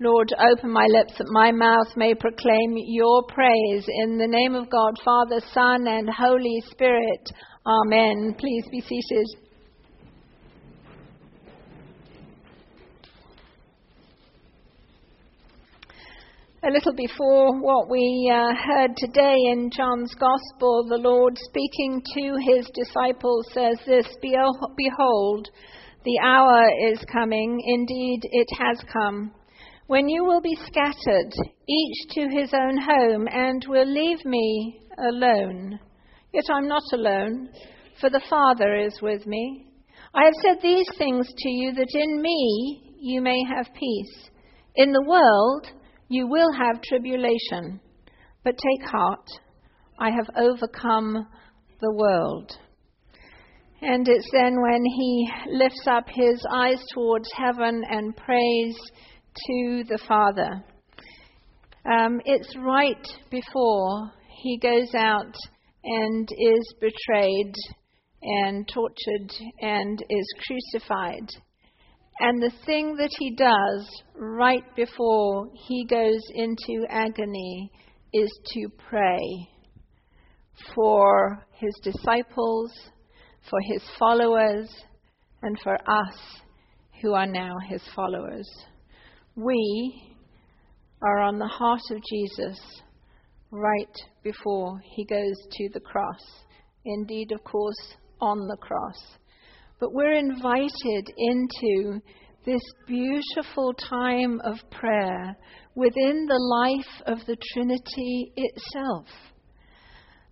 Lord, open my lips that my mouth may proclaim your praise. In the name of God, Father, Son, and Holy Spirit. Amen. Please be seated. A little before what we uh, heard today in John's Gospel, the Lord speaking to his disciples says this Behold, the hour is coming, indeed it has come when you will be scattered, each to his own home, and will leave me alone. Yet I'm not alone, for the Father is with me. I have said these things to you that in me you may have peace. In the world you will have tribulation, but take heart, I have overcome the world. And it's then when he lifts up his eyes towards heaven and prays to the Father. Um, it's right before he goes out and is betrayed and tortured and is crucified. And the thing that he does right before he goes into agony is to pray for his disciples, for his followers, and for us who are now his followers we are on the heart of Jesus right before he goes to the cross. Indeed, of course, on the cross. But we're invited into this beautiful time of prayer within the life of the Trinity itself.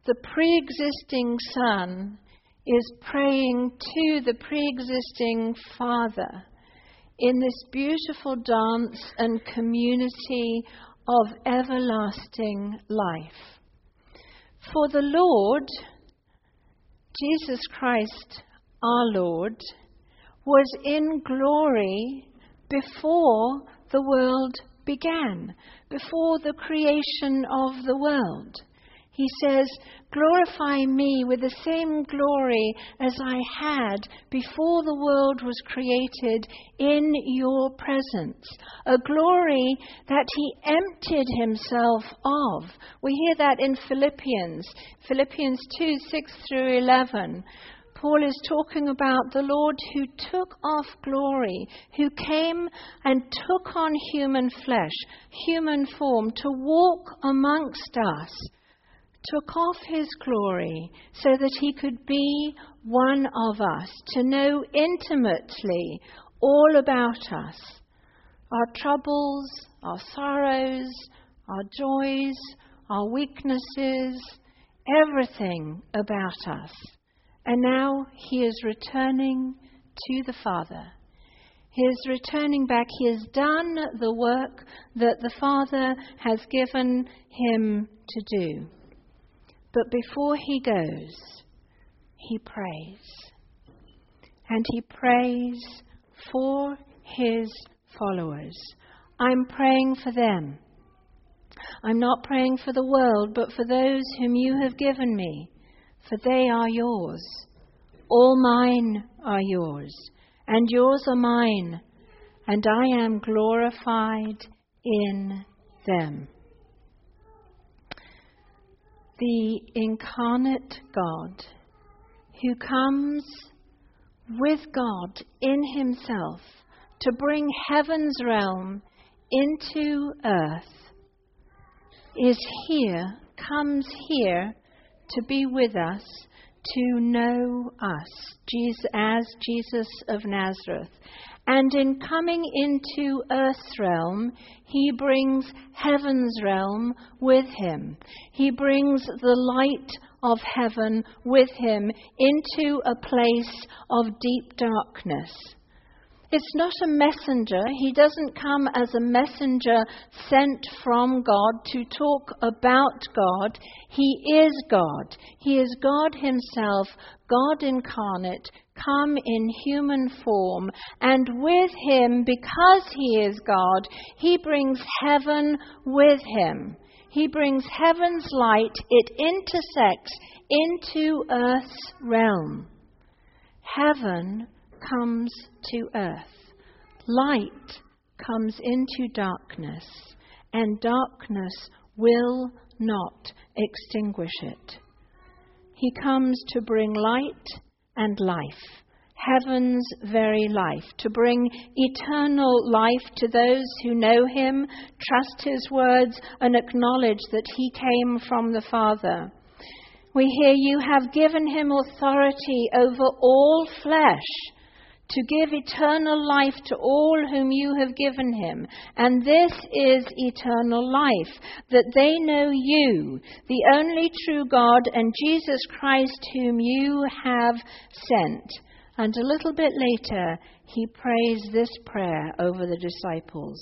The pre existing Son is praying to the pre existing Father in this beautiful dance and community of everlasting life. For the Lord, Jesus Christ, our Lord, was in glory before the world began, before the creation of the world. He says, Glorify me with the same glory as I had before the world was created in your presence. A glory that he emptied himself of. We hear that in Philippians, Philippians 2 6 through 11. Paul is talking about the Lord who took off glory, who came and took on human flesh, human form, to walk amongst us took off his glory so that he could be one of us, to know intimately all about us our troubles, our sorrows, our joys, our weaknesses, everything about us. And now he is returning to the Father. He is returning back. He has done the work that the Father has given him to do. But before he goes, he prays. And he prays for his followers. I'm praying for them. I'm not praying for the world, but for those whom you have given me, for they are yours. All mine are yours, and yours are mine, and I am glorified in them the incarnate God who comes with God in himself to bring heaven's realm into earth is here, comes here to be with us, to know us, Jesus, as Jesus of Nazareth. And in coming into earth's realm, he brings heaven's realm with him. He brings the light of heaven with him into a place of deep darkness. It's not a messenger. He doesn't come as a messenger sent from God to talk about God. He is God. He is God Himself, God incarnate, come in human form. And with Him, because He is God, He brings heaven with Him. He brings heaven's light, it intersects into earth's realm. Heaven comes to earth. Light comes into darkness, and darkness will not extinguish it. He comes to bring light and life, heaven's very life, to bring eternal life to those who know him, trust his words, and acknowledge that he came from the Father. We hear you have given him authority over all flesh to give eternal life to all whom you have given him. And this is eternal life, that they know you, the only true God, and Jesus Christ, whom you have sent. And a little bit later, he prays this prayer over the disciples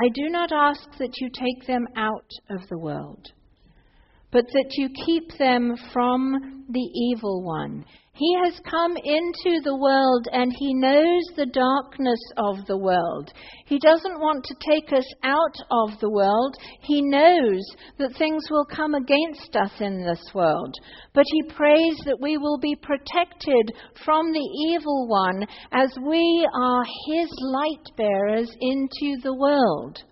I do not ask that you take them out of the world, but that you keep them from the evil one. He has come into the world and he knows the darkness of the world. He doesn't want to take us out of the world. He knows that things will come against us in this world. But he prays that we will be protected from the evil one as we are his light bearers into the world.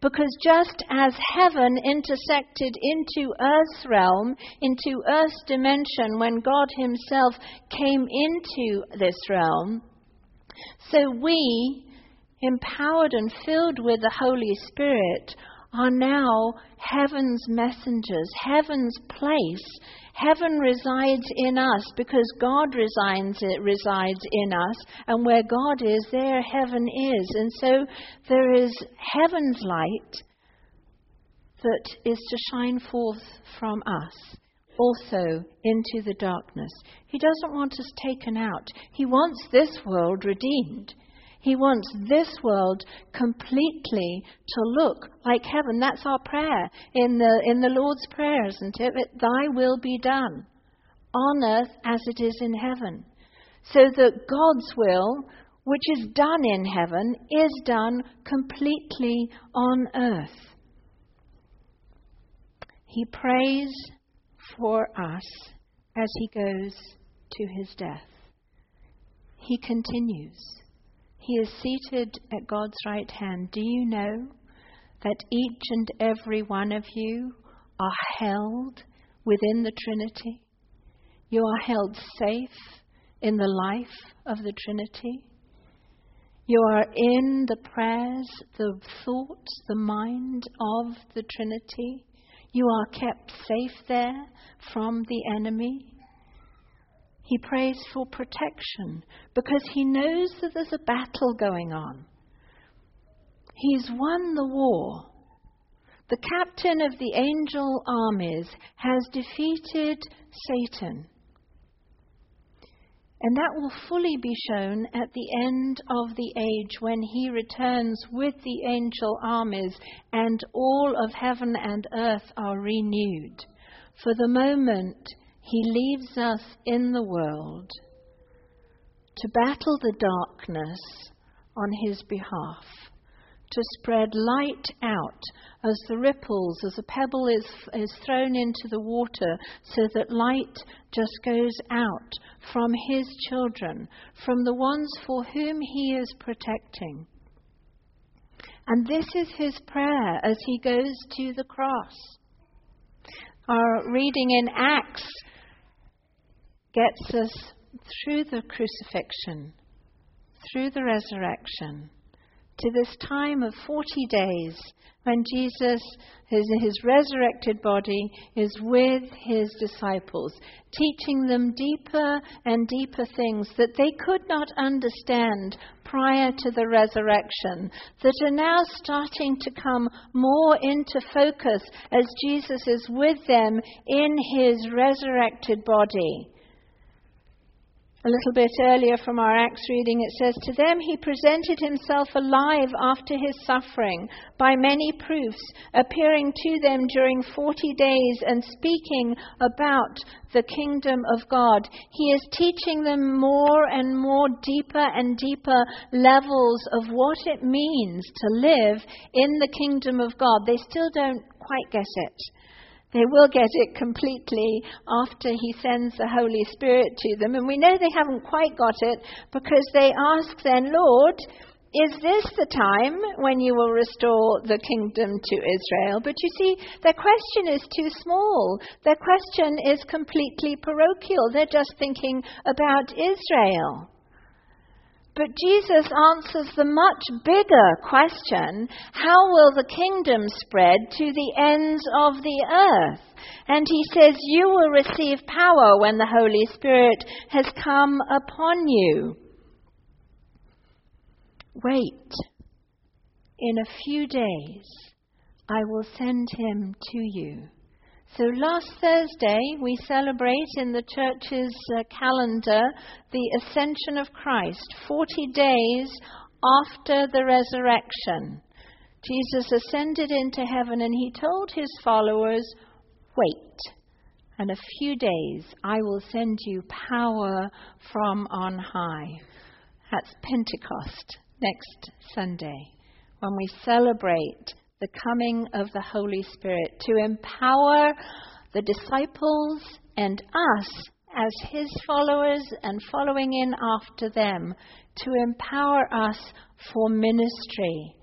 Because just as heaven intersected into Earth's realm, into Earth's dimension, when God Himself came into this realm, so we, empowered and filled with the Holy Spirit, are now heaven's messengers, heaven's place Heaven resides in us because God resides, resides in us, and where God is, there heaven is. And so there is heaven's light that is to shine forth from us also into the darkness. He doesn't want us taken out, He wants this world redeemed. He wants this world completely to look like heaven. That's our prayer in the, in the Lord's Prayer, isn't it? That thy will be done on earth as it is in heaven. So that God's will, which is done in heaven, is done completely on earth. He prays for us as he goes to his death. He continues. He is seated at God's right hand. Do you know that each and every one of you are held within the Trinity? You are held safe in the life of the Trinity. You are in the prayers, the thoughts, the mind of the Trinity. You are kept safe there from the enemy. He prays for protection because he knows that there's a battle going on. He's won the war. The captain of the angel armies has defeated Satan. And that will fully be shown at the end of the age when he returns with the angel armies and all of heaven and earth are renewed. For the moment, he leaves us in the world to battle the darkness on His behalf, to spread light out as the ripples, as a pebble is, is thrown into the water, so that light just goes out from His children, from the ones for whom He is protecting. And this is His prayer as He goes to the cross. Our reading in Acts gets us through the crucifixion, through the resurrection, to this time of 40 days when Jesus, his, his resurrected body, is with his disciples, teaching them deeper and deeper things that they could not understand prior to the resurrection, that are now starting to come more into focus as Jesus is with them in his resurrected body a little bit earlier from our Acts reading, it says, To them he presented himself alive after his suffering by many proofs, appearing to them during 40 days and speaking about the kingdom of God. He is teaching them more and more deeper and deeper levels of what it means to live in the kingdom of God. They still don't quite get it. They will get it completely after He sends the Holy Spirit to them. And we know they haven't quite got it because they ask then, Lord, Is this the time when you will restore the kingdom to Israel? But you see, their question is too small. Their question is completely parochial. They're just thinking about Israel. But Jesus answers the much bigger question how will the kingdom spread to the ends of the earth? And he says, You will receive power when the Holy Spirit has come upon you. Wait. In a few days, I will send him to you. So last Thursday, we celebrate in the church's uh, calendar the ascension of Christ, 40 days after the resurrection. Jesus ascended into heaven and he told his followers, Wait, and a few days I will send you power from on high. That's Pentecost next Sunday when we celebrate the coming of the Holy Spirit to empower the disciples and us as His followers and following in after them to empower us for ministry,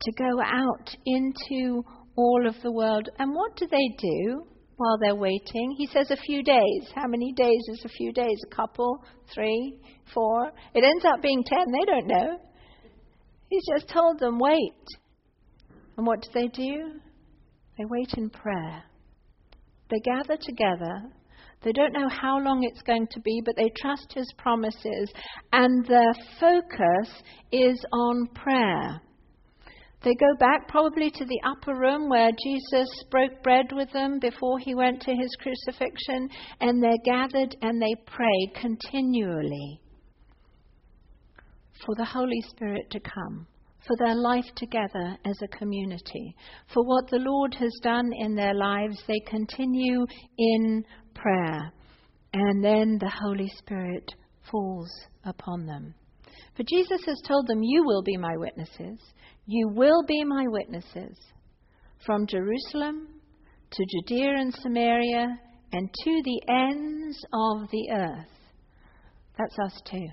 to go out into all of the world. And what do they do while they're waiting? He says a few days. How many days is a few days? A couple? Three? Four? It ends up being ten. They don't know. He's just told them, wait. And what do they do? They wait in prayer. They gather together. They don't know how long it's going to be, but they trust His promises. And their focus is on prayer. They go back probably to the upper room where Jesus broke bread with them before he went to his crucifixion, and they're gathered and they pray continually for the Holy Spirit to come for their life together as a community. For what the Lord has done in their lives, they continue in prayer. And then the Holy Spirit falls upon them. For Jesus has told them, You will be my witnesses. You will be my witnesses from Jerusalem to Judea and Samaria and to the ends of the earth. That's us too.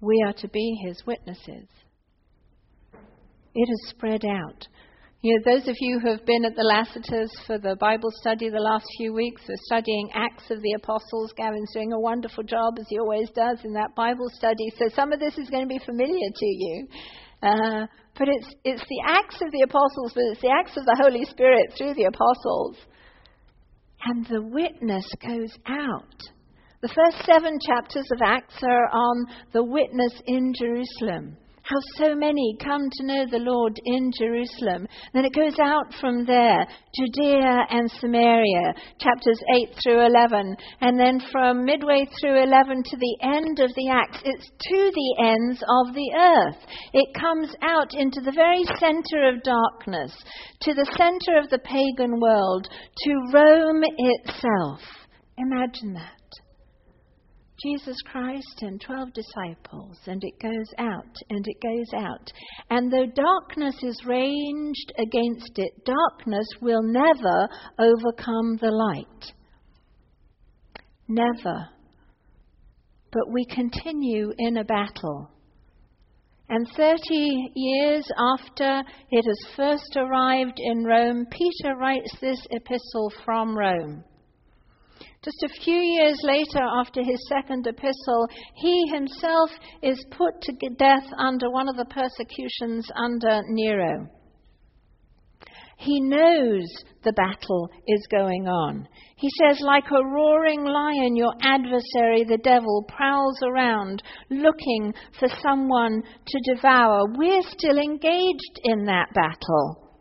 We are to be his witnesses. It has spread out. You know, those of you who have been at the Lassiters for the Bible study the last few weeks are studying Acts of the Apostles. Gavin's doing a wonderful job, as he always does, in that Bible study. So some of this is going to be familiar to you. Uh, but it's, it's the Acts of the Apostles, but it's the Acts of the Holy Spirit through the Apostles. And the witness goes out. The first seven chapters of Acts are on the witness in Jerusalem how so many come to know the Lord in Jerusalem. Then it goes out from there, Judea and Samaria, chapters 8 through 11. And then from midway through 11 to the end of the Acts, it's to the ends of the earth. It comes out into the very center of darkness, to the center of the pagan world, to Rome itself. Imagine that. Jesus Christ and 12 disciples, and it goes out and it goes out. And though darkness is ranged against it, darkness will never overcome the light. Never. But we continue in a battle. And 30 years after it has first arrived in Rome, Peter writes this epistle from Rome. Just a few years later, after his second epistle, he himself is put to death under one of the persecutions under Nero. He knows the battle is going on. He says, like a roaring lion, your adversary, the devil, prowls around looking for someone to devour. We're still engaged in that battle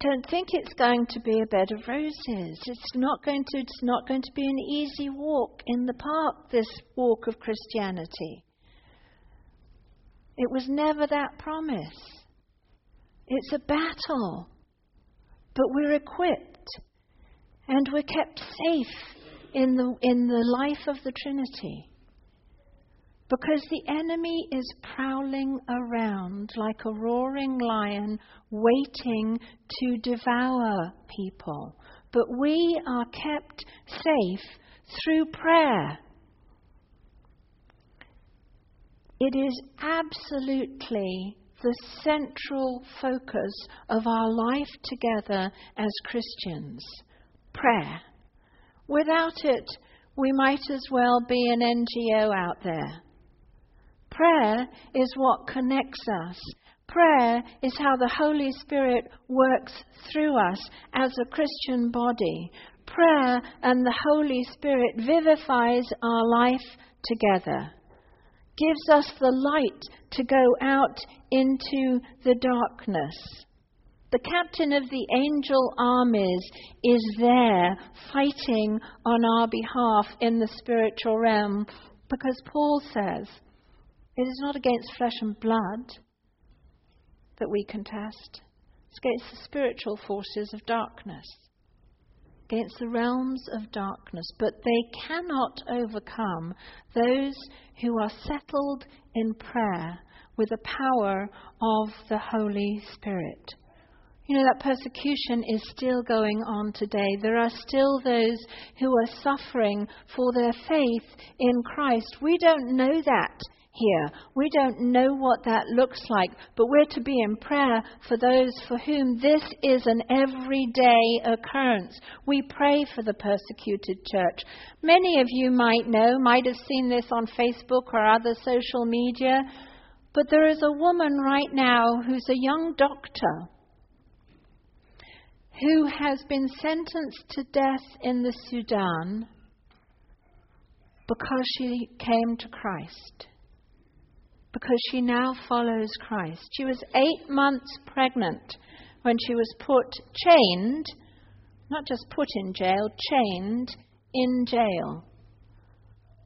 don't think it's going to be a bed of roses. It's not going to, it's not going to be an easy walk in the park, this walk of Christianity. It was never that promise. It's a battle. But we're equipped and we're kept safe in the, in the life of the Trinity. Because the enemy is prowling around like a roaring lion, waiting to devour people. But we are kept safe through prayer. It is absolutely the central focus of our life together as Christians prayer. Without it, we might as well be an NGO out there. Prayer is what connects us. Prayer is how the Holy Spirit works through us as a Christian body. Prayer and the Holy Spirit vivifies our life together gives us the light to go out into the darkness. The captain of the angel armies is there fighting on our behalf in the spiritual realm because Paul says it is not against flesh and blood that we contest, it's against the spiritual forces of darkness against the realms of darkness, but they cannot overcome those who are settled in prayer with the power of the Holy Spirit. You know, that persecution is still going on today. There are still those who are suffering for their faith in Christ. We don't know that here. We don't know what that looks like, but we're to be in prayer for those for whom this is an everyday occurrence. We pray for the persecuted church. Many of you might know, might have seen this on Facebook or other social media, but there is a woman right now who's a young doctor who has been sentenced to death in the Sudan because she came to Christ because she now follows Christ. She was eight months pregnant when she was put, chained, not just put in jail, chained in jail.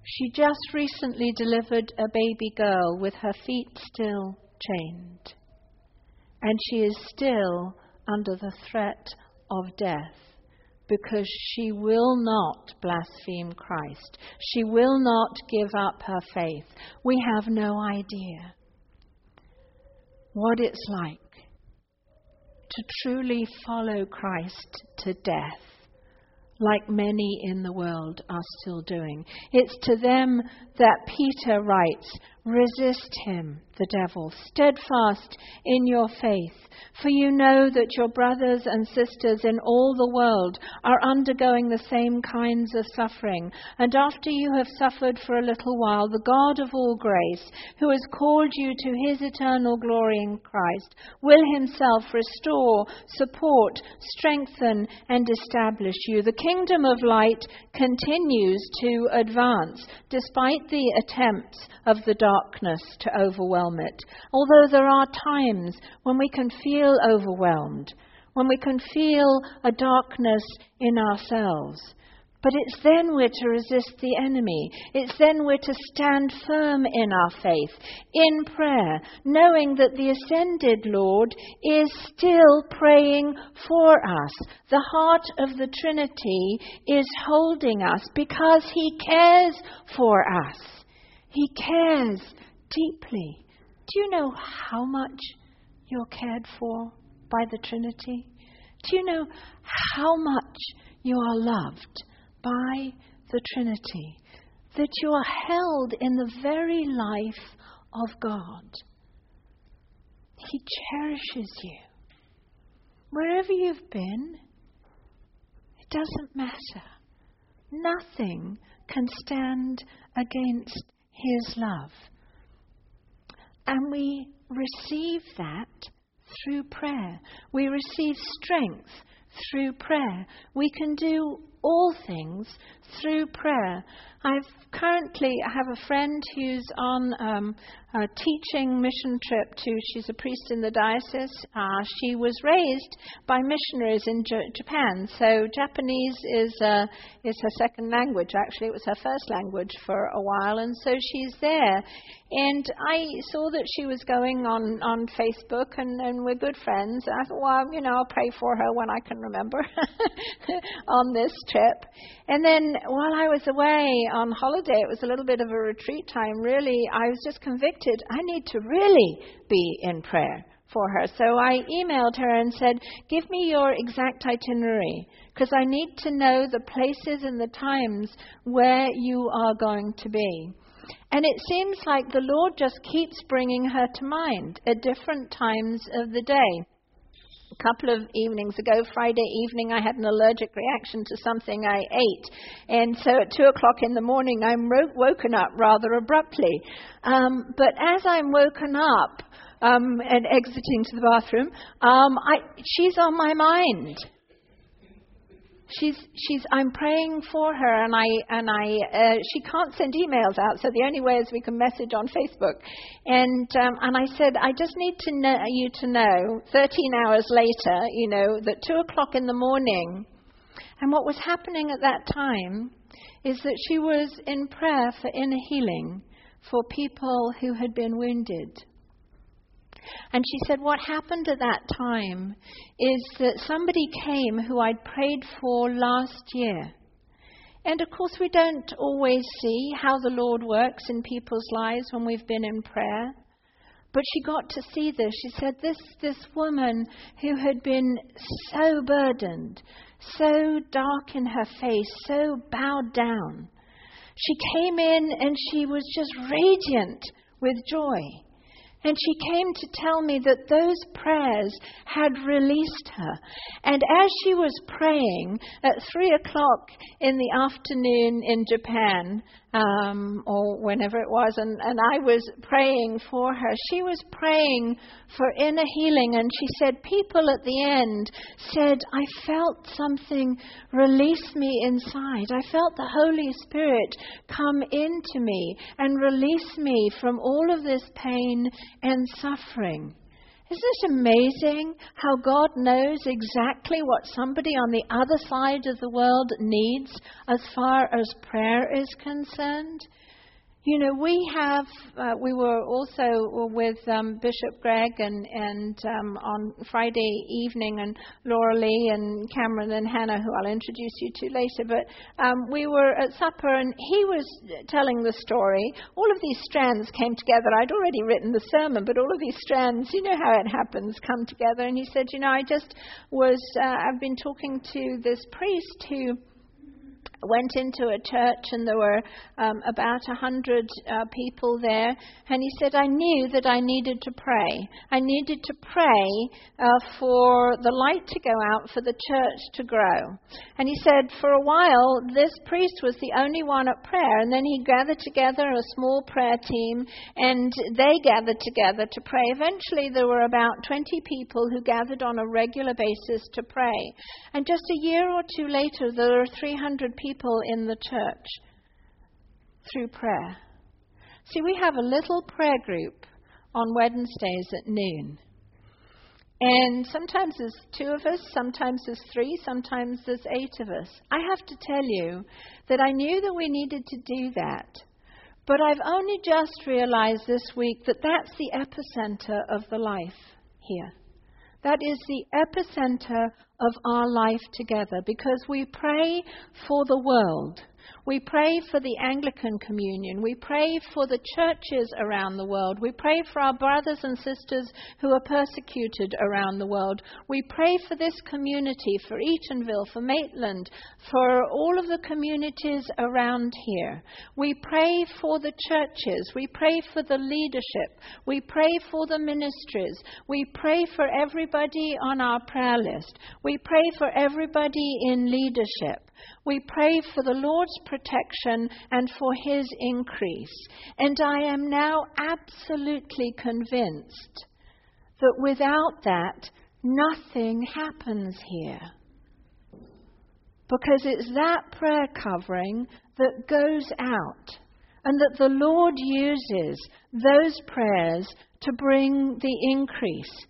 She just recently delivered a baby girl with her feet still chained. And she is still under the threat of death because she will not blaspheme Christ. She will not give up her faith. We have no idea what it's like to truly follow Christ to death, like many in the world are still doing. It's to them that Peter writes Resist him, the devil, steadfast in your faith for you know that your brothers and sisters in all the world are undergoing the same kinds of suffering. And after you have suffered for a little while, the God of all grace, who has called you to his eternal glory in Christ, will himself restore, support, strengthen, and establish you. The kingdom of light continues to advance despite the attempts of the darkness to overwhelm it. Although there are times when we can feel overwhelmed, when we can feel a darkness in ourselves. But it's then we're to resist the enemy. It's then we're to stand firm in our faith, in prayer, knowing that the ascended Lord is still praying for us. The heart of the Trinity is holding us because He cares for us. He cares deeply. Do you know how much you're cared for by the Trinity? Do you know how much you are loved by the Trinity? That you are held in the very life of God. He cherishes you. Wherever you've been, it doesn't matter. Nothing can stand against His love. And we receive that through prayer. We receive strength through prayer. We can do all things through prayer. I've currently I have a friend who's on um, a teaching mission trip to. She's a priest in the diocese. Uh, she was raised by missionaries in J- Japan, so Japanese is uh, is her second language. Actually, it was her first language for a while, and so she's there. And I saw that she was going on on Facebook, and, and we're good friends. I thought, well, you know, I'll pray for her when I can remember on this trip. And then while I was away on holiday, it was a little bit of a retreat time, really. I was just convicted I need to really be in prayer for her. So I emailed her and said, Give me your exact itinerary, because I need to know the places and the times where you are going to be. And it seems like the Lord just keeps bringing her to mind at different times of the day. A couple of evenings ago, Friday evening, I had an allergic reaction to something I ate. And so at 2 o'clock in the morning, I'm ro- woken up rather abruptly. Um, but as I'm woken up um, and exiting to the bathroom, um, I, she's on my mind she's she's I'm praying for her and I and I uh, she can't send emails out so the only way is we can message on Facebook. And um, and I said I just need to know you to know 13 hours later you know that two o'clock in the morning. And what was happening at that time is that she was in prayer for inner healing for people who had been wounded and she said, What happened at that time is that somebody came who I'd prayed for last year. And of course, we don't always see how the Lord works in people's lives when we've been in prayer. But she got to see this. She said, This, this woman who had been so burdened, so dark in her face, so bowed down, she came in and she was just radiant with joy. And she came to tell me that those prayers had released her. And as she was praying at three o'clock in the afternoon in Japan, um, or whenever it was, and, and I was praying for her. She was praying for inner healing, and she said, People at the end said, I felt something release me inside. I felt the Holy Spirit come into me and release me from all of this pain and suffering. Isn't it amazing how God knows exactly what somebody on the other side of the world needs as far as prayer is concerned? You know, we have, uh, we were also with um, Bishop Greg and, and um, on Friday evening, and Laura Lee and Cameron and Hannah, who I'll introduce you to later. But um, we were at supper, and he was telling the story. All of these strands came together. I'd already written the sermon, but all of these strands, you know how it happens, come together. And he said, You know, I just was, uh, I've been talking to this priest who went into a church and there were um, about a hundred uh, people there and he said i knew that i needed to pray. I needed to pray uh, for the light to go out for the church to grow. And he said for a while this priest was the only one at prayer. And then he gathered together a small prayer team and they gathered together to pray. Eventually there were about 20 people who gathered on a regular basis to pray. And just a year or two later there were 300 people people in the church through prayer. See, we have a little prayer group on Wednesdays at noon. And sometimes there's two of us, sometimes there's three, sometimes there's eight of us. I have to tell you that I knew that we needed to do that. But I've only just realized this week that that's the epicenter of the life here. That is the epicenter of our life together because we pray for the world. We pray for the Anglican Communion. We pray for the churches around the world. We pray for our brothers and sisters who are persecuted around the world. We pray for this community, for Eatonville, for Maitland, for all of the communities around here. We pray for the churches. We pray for the leadership. We pray for the ministries. We pray for everybody on our prayer list. We pray for everybody in leadership. We pray for the Lord's protection and for his increase. And I am now absolutely convinced that without that, nothing happens here. Because it's that prayer covering that goes out, and that the Lord uses those prayers to bring the increase.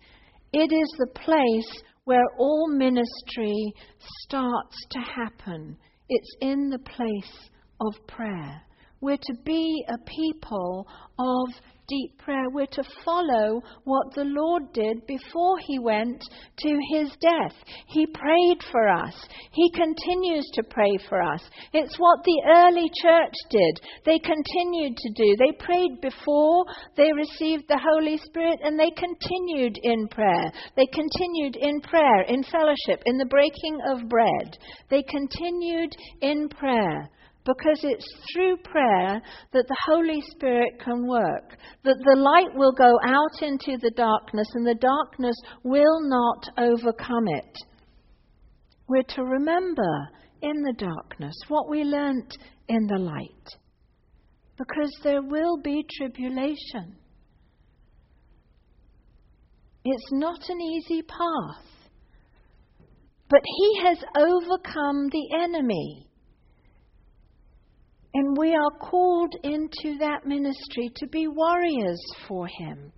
It is the place where all ministry starts to happen. It's in the place of prayer. We're to be a people of deep prayer. We're to follow what the Lord did before he went to his death. He prayed for us. He continues to pray for us. It's what the early church did. They continued to do. They prayed before they received the Holy Spirit and they continued in prayer. They continued in prayer, in fellowship, in the breaking of bread. They continued in prayer because it's through prayer that the Holy Spirit can work, that the light will go out into the darkness and the darkness will not overcome it. We're to remember in the darkness what we learnt in the light, because there will be tribulation. It's not an easy path. But he has overcome the enemy. And we are called into that ministry to be warriors for him,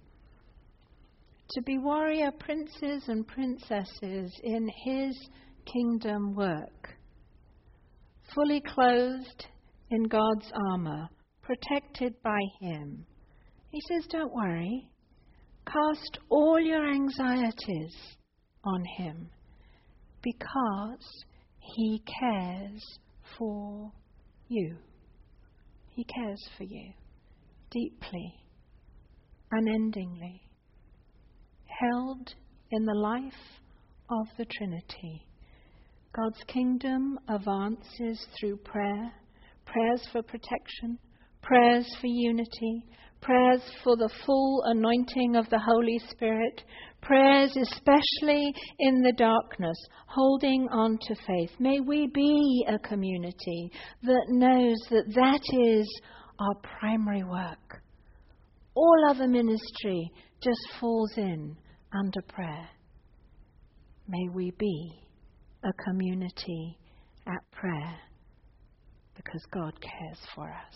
to be warrior princes and princesses in his kingdom work, fully clothed in God's armor, protected by him. He says, Don't worry, cast all your anxieties on him because he cares for you. He cares for you deeply, unendingly, held in the life of the Trinity. God's kingdom advances through prayer, prayers for protection, prayers for unity, prayers for the full anointing of the Holy Spirit, prayers especially in the darkness, holding on to faith. May we be a community that knows that that is our primary work. All other ministry just falls in under prayer. May we be a community at prayer because God cares for us.